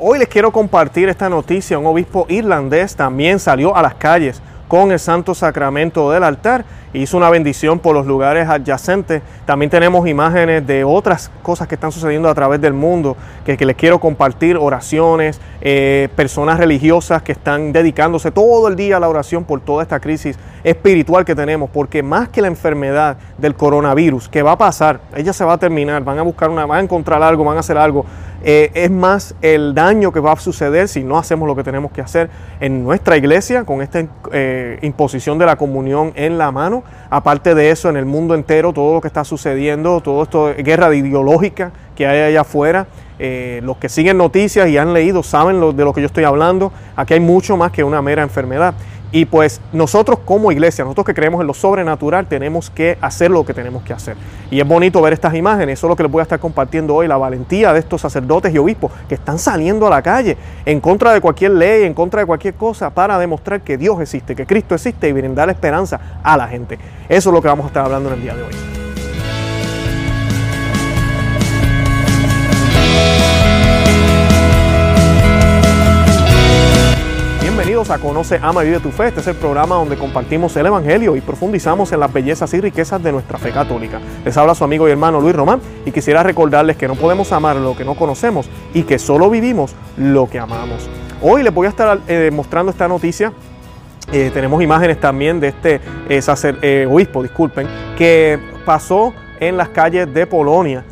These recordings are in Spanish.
Hoy les quiero compartir esta noticia. Un obispo irlandés también salió a las calles con el Santo Sacramento del altar hizo una bendición por los lugares adyacentes. También tenemos imágenes de otras cosas que están sucediendo a través del mundo que, les quiero compartir, oraciones, eh, personas religiosas que están dedicándose todo el día a la oración por toda esta crisis espiritual que tenemos, porque más que la enfermedad del coronavirus, que va a pasar, ella se va a terminar, van a buscar una, van a encontrar algo, van a hacer algo, eh, es más el daño que va a suceder si no hacemos lo que tenemos que hacer en nuestra iglesia con esta eh, imposición de la comunión en la mano Aparte de eso, en el mundo entero, todo lo que está sucediendo, todo esto, guerra ideológica que hay allá afuera, eh, los que siguen noticias y han leído saben de lo que yo estoy hablando. Aquí hay mucho más que una mera enfermedad. Y pues nosotros como iglesia, nosotros que creemos en lo sobrenatural, tenemos que hacer lo que tenemos que hacer. Y es bonito ver estas imágenes, eso es lo que les voy a estar compartiendo hoy, la valentía de estos sacerdotes y obispos que están saliendo a la calle en contra de cualquier ley, en contra de cualquier cosa, para demostrar que Dios existe, que Cristo existe y brindar esperanza a la gente. Eso es lo que vamos a estar hablando en el día de hoy. Bienvenidos a Conoce, Ama y Vive tu Fe. Este es el programa donde compartimos el Evangelio y profundizamos en las bellezas y riquezas de nuestra fe católica. Les habla su amigo y hermano Luis Román y quisiera recordarles que no podemos amar lo que no conocemos y que solo vivimos lo que amamos. Hoy les voy a estar eh, mostrando esta noticia eh, tenemos imágenes también de este eh, obispo, disculpen, que pasó en las calles de Polonia,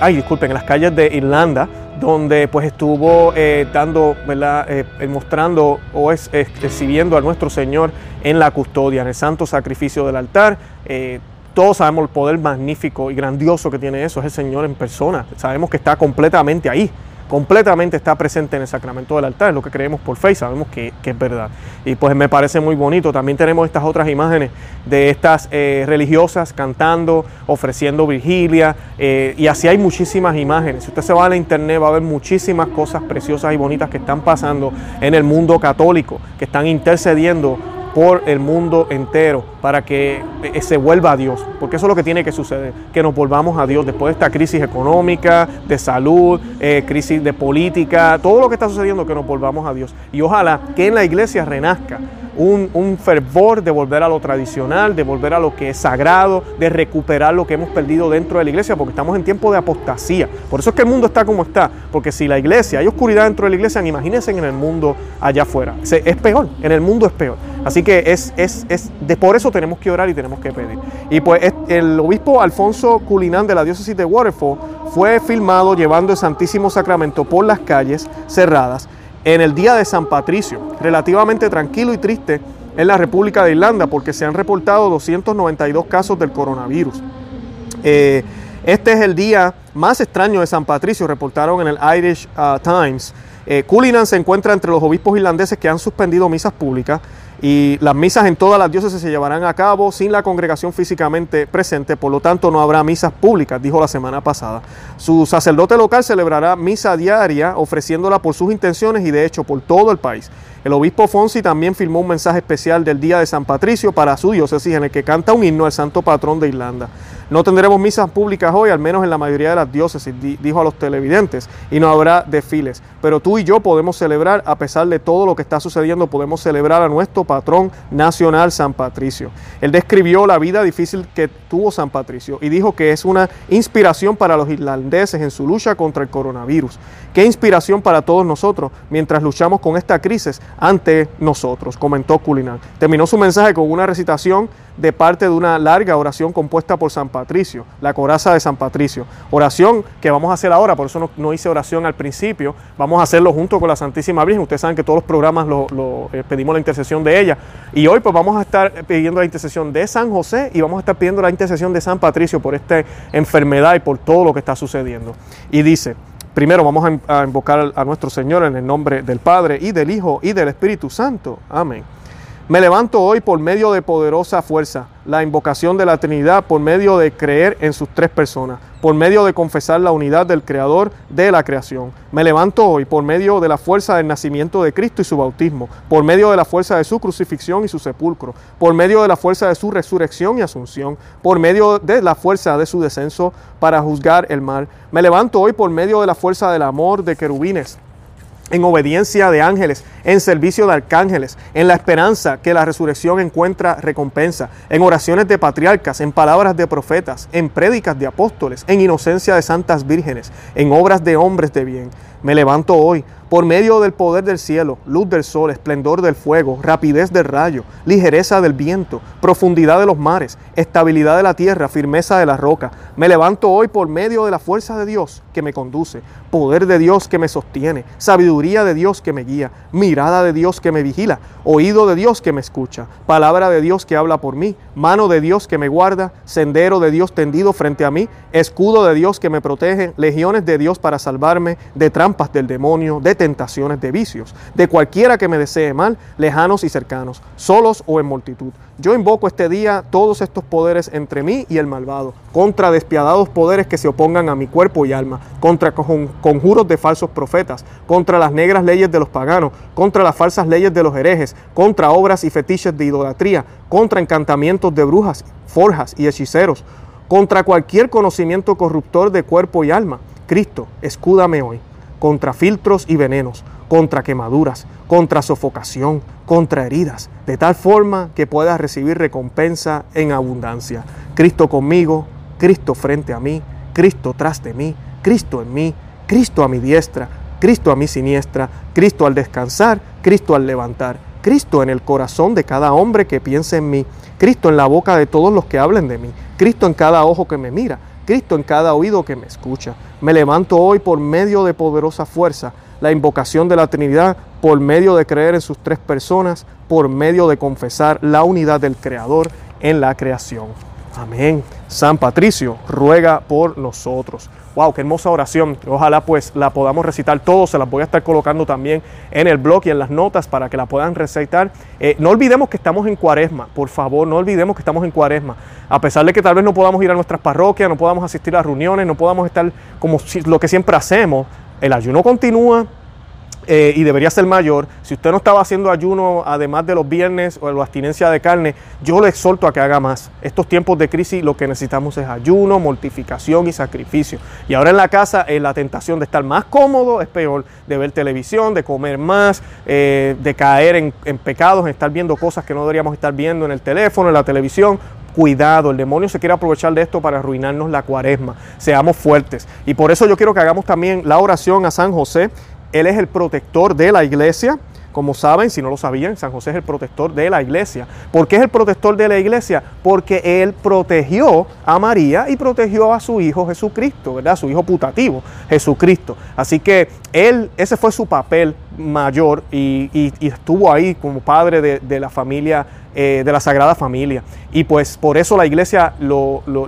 ay, disculpen, en las calles de Irlanda, donde pues estuvo eh, dando, ¿verdad? Eh, mostrando o es, exhibiendo a nuestro Señor en la custodia, en el santo sacrificio del altar. Eh, todos sabemos el poder magnífico y grandioso que tiene eso, es el Señor en persona. Sabemos que está completamente ahí completamente está presente en el sacramento del altar, es lo que creemos por fe y sabemos que, es verdad. Y pues me parece muy bonito. También tenemos estas otras imágenes de estas eh, religiosas cantando, ofreciendo vigilia, eh, y así hay muchísimas imágenes. Si usted se va a la internet va a ver muchísimas cosas preciosas y bonitas que están pasando en el mundo católico, que están intercediendo por el mundo entero para que eh, se vuelva a Dios, porque eso es lo que tiene que suceder, que nos volvamos a Dios después de esta crisis económica, de salud, eh, crisis de política, todo lo que está sucediendo, que nos volvamos a Dios. Y ojalá que en la iglesia renazca un, fervor de volver a lo tradicional, de volver a lo que es sagrado, de recuperar lo que hemos perdido dentro de la iglesia, porque estamos en tiempo de apostasía. Por eso es que el mundo está como está, porque si la iglesia, hay oscuridad dentro de la iglesia, imagínense en el mundo allá afuera. Es peor, en el mundo es peor. Así que es, es, es de por eso tenemos que orar y tenemos que pedir. Y pues el obispo Alfonso Culinán de la diócesis de Waterfall fue filmado llevando el Santísimo Sacramento por las calles cerradas en el día de San Patricio, relativamente tranquilo y triste en la República de Irlanda porque se han reportado 292 casos del coronavirus. Eh, este es el día más extraño de San Patricio, reportaron en el Irish uh, Times. Eh, se encuentra entre los obispos irlandeses que han suspendido misas públicas y las misas en todas las diócesis se llevarán a cabo sin la congregación físicamente presente, por lo tanto no habrá misas públicas, dijo la semana pasada. Su sacerdote local celebrará misa diaria ofreciéndola por sus intenciones y de hecho por todo el país. El obispo Fonsi también firmó un mensaje especial del Día de San Patricio para su diócesis en el que canta un himno al santo patrón de Irlanda. No tendremos misas públicas hoy, al menos en la mayoría de las diócesis, dijo a los televidentes, y no habrá desfiles. Pero tú y yo podemos celebrar, a pesar de todo lo que está sucediendo, podemos celebrar a nuestro patrón nacional, San Patricio. Él describió la vida difícil que tuvo San Patricio y dijo que es una inspiración para los irlandeses en su lucha contra el coronavirus. Qué inspiración para todos nosotros mientras luchamos con esta crisis ante nosotros, comentó Culinan. Terminó su mensaje con una recitación de parte de una larga oración compuesta por San Patricio, la coraza de San Patricio. Oración que vamos a hacer ahora, por eso no, hice oración al principio, vamos a hacerlo junto con la Santísima Virgen. Ustedes saben que todos los programas lo, eh, pedimos la intercesión de ella. Y hoy pues vamos a estar pidiendo la intercesión de San José y vamos a estar pidiendo la intercesión de San Patricio por esta enfermedad y por todo lo que está sucediendo. Y dice, Primero vamos a invocar a nuestro Señor en el nombre del Padre y del Hijo y del Espíritu Santo. Amén. Me levanto hoy por medio de poderosa fuerza, la invocación de la Trinidad por medio de creer en sus tres personas, por medio de confesar la unidad del Creador de la creación. Me levanto hoy por medio de la fuerza del nacimiento de Cristo y su bautismo, por medio de la fuerza de su crucifixión y su sepulcro, por medio de la fuerza de su resurrección y asunción, por medio de la fuerza de su descenso para juzgar el mal. Me levanto hoy por medio de la fuerza del amor de querubines en obediencia de ángeles, en servicio de arcángeles, en la esperanza que la resurrección encuentra recompensa, en oraciones de patriarcas, en palabras de profetas, en prédicas de apóstoles, en inocencia de santas vírgenes, en obras de hombres de bien. Me levanto hoy por medio del poder del cielo, luz del sol, esplendor del fuego, rapidez del rayo, ligereza del viento, profundidad de los mares, estabilidad de la tierra, firmeza de la roca. Me levanto hoy por medio de la fuerza de Dios que me conduce, poder de Dios que me sostiene, sabiduría de Dios que me guía, mirada de Dios que me vigila, oído de Dios que me escucha, palabra de Dios que habla por mí, mano de Dios que me guarda, sendero de Dios tendido frente a mí, escudo de Dios que me protege, legiones de Dios para salvarme de trampas del demonio, de tentaciones de vicios, de cualquiera que me desee mal, lejanos y cercanos, solos o en multitud. Yo invoco este día todos estos poderes entre mí y el malvado, contra despiadados poderes que se opongan a mi cuerpo y alma, contra conjuros de falsos profetas, contra las negras leyes de los paganos, contra las falsas leyes de los herejes, contra obras y fetiches de idolatría, contra encantamientos de brujas, forjas y hechiceros, contra cualquier conocimiento corruptor de cuerpo y alma. Cristo, escúdame hoy contra filtros y venenos, contra quemaduras, contra sofocación, contra heridas, de tal forma que puedas recibir recompensa en abundancia. Cristo conmigo, Cristo frente a mí, Cristo tras de mí, Cristo en mí, Cristo a mi diestra, Cristo a mi siniestra, Cristo al descansar, Cristo al levantar, Cristo en el corazón de cada hombre que piense en mí, Cristo en la boca de todos los que hablen de mí, Cristo en cada ojo que me mira, Cristo en cada oído que me escucha. Me levanto hoy por medio de poderosa fuerza, la invocación de la Trinidad, por medio de creer en sus tres personas, por medio de confesar la unidad del Creador en la creación. Amén. San Patricio ruega por nosotros. Wow, qué hermosa oración. Ojalá pues la podamos recitar todos. Se las voy a estar colocando también en el blog y en las notas para que la puedan recitar. Eh, no olvidemos que estamos en cuaresma. Por favor, no olvidemos que estamos en cuaresma. A pesar de que tal vez no podamos ir a nuestras parroquias, no podamos asistir a reuniones, no podamos estar como lo que siempre hacemos, el ayuno continúa, eh, y debería ser mayor. Si usted no estaba haciendo ayuno, además de los viernes o la abstinencia de carne, yo le exhorto a que haga más. Estos tiempos de crisis lo que necesitamos es ayuno, mortificación y sacrificio. Y ahora en la casa eh, la tentación de estar más cómodo es peor, de ver televisión, de comer más, eh, de caer en, en pecados, en estar viendo cosas que no deberíamos estar viendo en el teléfono, en la televisión. Cuidado, el demonio se quiere aprovechar de esto para arruinarnos la cuaresma. Seamos fuertes. Y por eso yo quiero que hagamos también la oración a San José él es el protector de la iglesia. Como saben, si no lo sabían, San José es el protector de la iglesia. ¿Por qué es el protector de la iglesia? Porque él protegió a María y protegió a su hijo Jesucristo, ¿verdad? Su hijo putativo, Jesucristo. Así que él, ese fue su papel mayor y, estuvo ahí como padre de, la familia, eh, de la Sagrada Familia. Y pues por eso la iglesia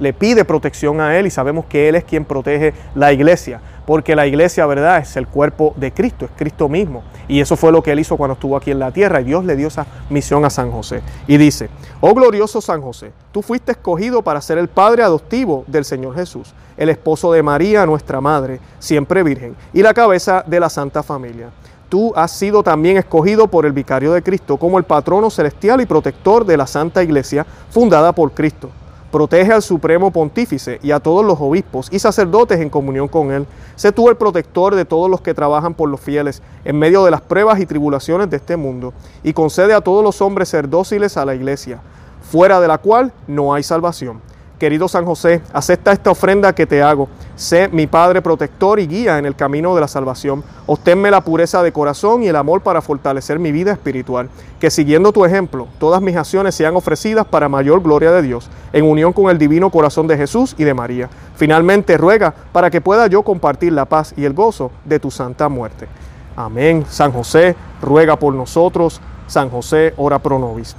le pide protección a él y sabemos que él es quien protege la iglesia porque la iglesia, ¿verdad?, es el cuerpo de Cristo, es Cristo mismo. Y eso fue lo que él hizo cuando estuvo aquí en la tierra y Dios le dio esa misión a San José. Y dice, oh glorioso San José, tú fuiste escogido para ser el padre adoptivo del Señor Jesús, el esposo de María, nuestra madre, siempre virgen, y la cabeza de la Santa Familia. Tú has sido también escogido por el vicario de Cristo como el patrono celestial y protector de la Santa Iglesia fundada por Cristo Protege al supremo pontífice y a todos los obispos y sacerdotes en comunión con él. Sé tú el protector de todos los que trabajan por los fieles en medio de las pruebas y tribulaciones de este mundo, y concede a todos los hombres ser dóciles a la iglesia, fuera de la cual no hay salvación Querido San José, acepta esta ofrenda que te hago. Sé mi Padre protector y guía en el camino de la salvación. Obténme la pureza de corazón y el amor para fortalecer mi vida espiritual. Que siguiendo tu ejemplo, todas mis acciones sean ofrecidas para mayor gloria de Dios, en unión con el divino corazón de Jesús y de María. Finalmente, ruega para que pueda yo compartir la paz y el gozo de tu santa muerte. Amén. San José, ruega por nosotros. San José, ora pro nobis.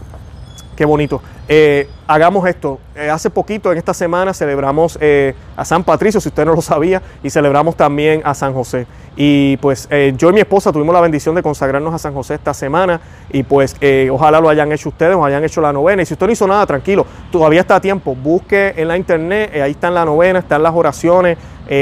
Qué bonito. Eh, hagamos esto. Eh, hace poquito, en esta semana, celebramos eh, a San Patricio, si usted no lo sabía, y celebramos también a San José. Y pues yo y mi esposa tuvimos la bendición de consagrarnos a San José esta semana, y pues ojalá lo hayan hecho ustedes, o hayan hecho la novena. Y si usted no hizo nada, tranquilo, todavía está a tiempo. Busque en la internet, ahí está en la novena, están las oraciones.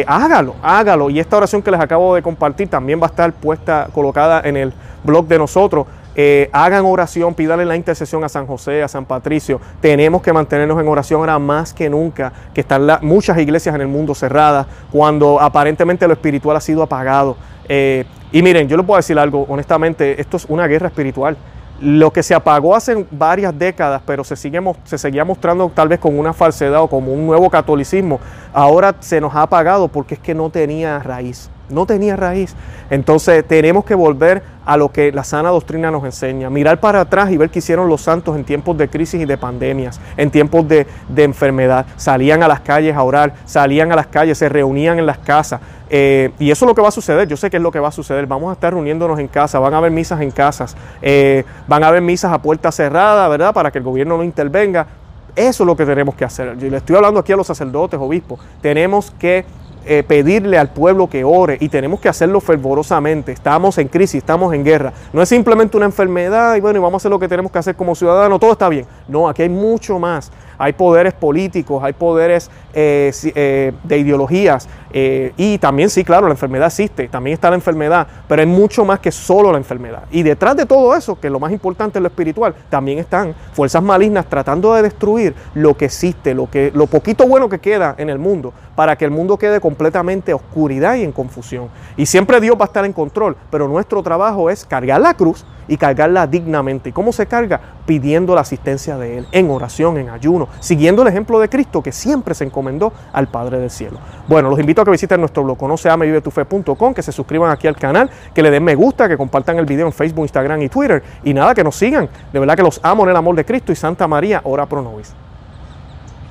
hágalo, hágalo. Y esta oración que les acabo de compartir también va a estar puesta, colocada en el blog de nosotros. Eh, hagan oración, pídanle la intercesión a San José, a San Patricio. Tenemos que mantenernos en oración ahora más que nunca, que están muchas iglesias en el mundo cerradas, cuando aparentemente lo espiritual ha sido apagado. Eh, Y miren, yo les puedo decir algo, honestamente, esto es una guerra espiritual. Lo que se apagó hace varias décadas, pero se, sigue, se seguía mostrando tal vez con una falsedad o como un nuevo catolicismo, ahora se nos ha apagado porque es que no tenía raíz no tenía raíz. Entonces tenemos que volver a lo que la sana doctrina nos enseña, mirar para atrás y ver qué hicieron los santos en tiempos de crisis y de pandemias, en tiempos de, enfermedad. Salían a las calles a orar, salían a las calles, se reunían en las casas. Eh, y eso es lo que va a suceder, yo sé que es lo que va a suceder. Vamos a estar reuniéndonos en casa, van a haber misas en casas, eh, van a haber misas a puerta cerrada, ¿verdad? Para que el gobierno no intervenga. Eso es lo que tenemos que hacer. Yo le estoy hablando aquí a los sacerdotes, obispos. Tenemos que eh, pedirle al pueblo que ore y tenemos que hacerlo fervorosamente. Estamos en crisis, estamos en guerra. No es simplemente una enfermedad y bueno, y vamos a hacer lo que tenemos que hacer como ciudadanos, todo está bien. No, aquí hay mucho más hay poderes políticos, hay poderes eh, eh, de ideologías eh, y también sí, claro, la enfermedad existe, también está la enfermedad, pero hay mucho más que solo la enfermedad. Y detrás de todo eso, que es lo más importante en lo espiritual, también están fuerzas malignas tratando de destruir lo que existe, lo, que, lo poquito bueno que queda en el mundo, para que el mundo quede completamente oscuridad y en confusión. Y siempre Dios va a estar en control, pero nuestro trabajo es cargar la cruz y cargarla dignamente. ¿Y cómo se carga? Pidiendo la asistencia de Él, en oración, en ayuno, siguiendo el ejemplo de Cristo que siempre se encomendó al Padre del Cielo. Bueno, los invito que visiten nuestro blog conoceamevivetufe.com, que se suscriban aquí al canal, que le den me gusta, que compartan el video en Facebook, Instagram y Twitter. Y nada, que nos sigan. De verdad que los amo en el amor de Cristo y Santa María, ora pro nobis.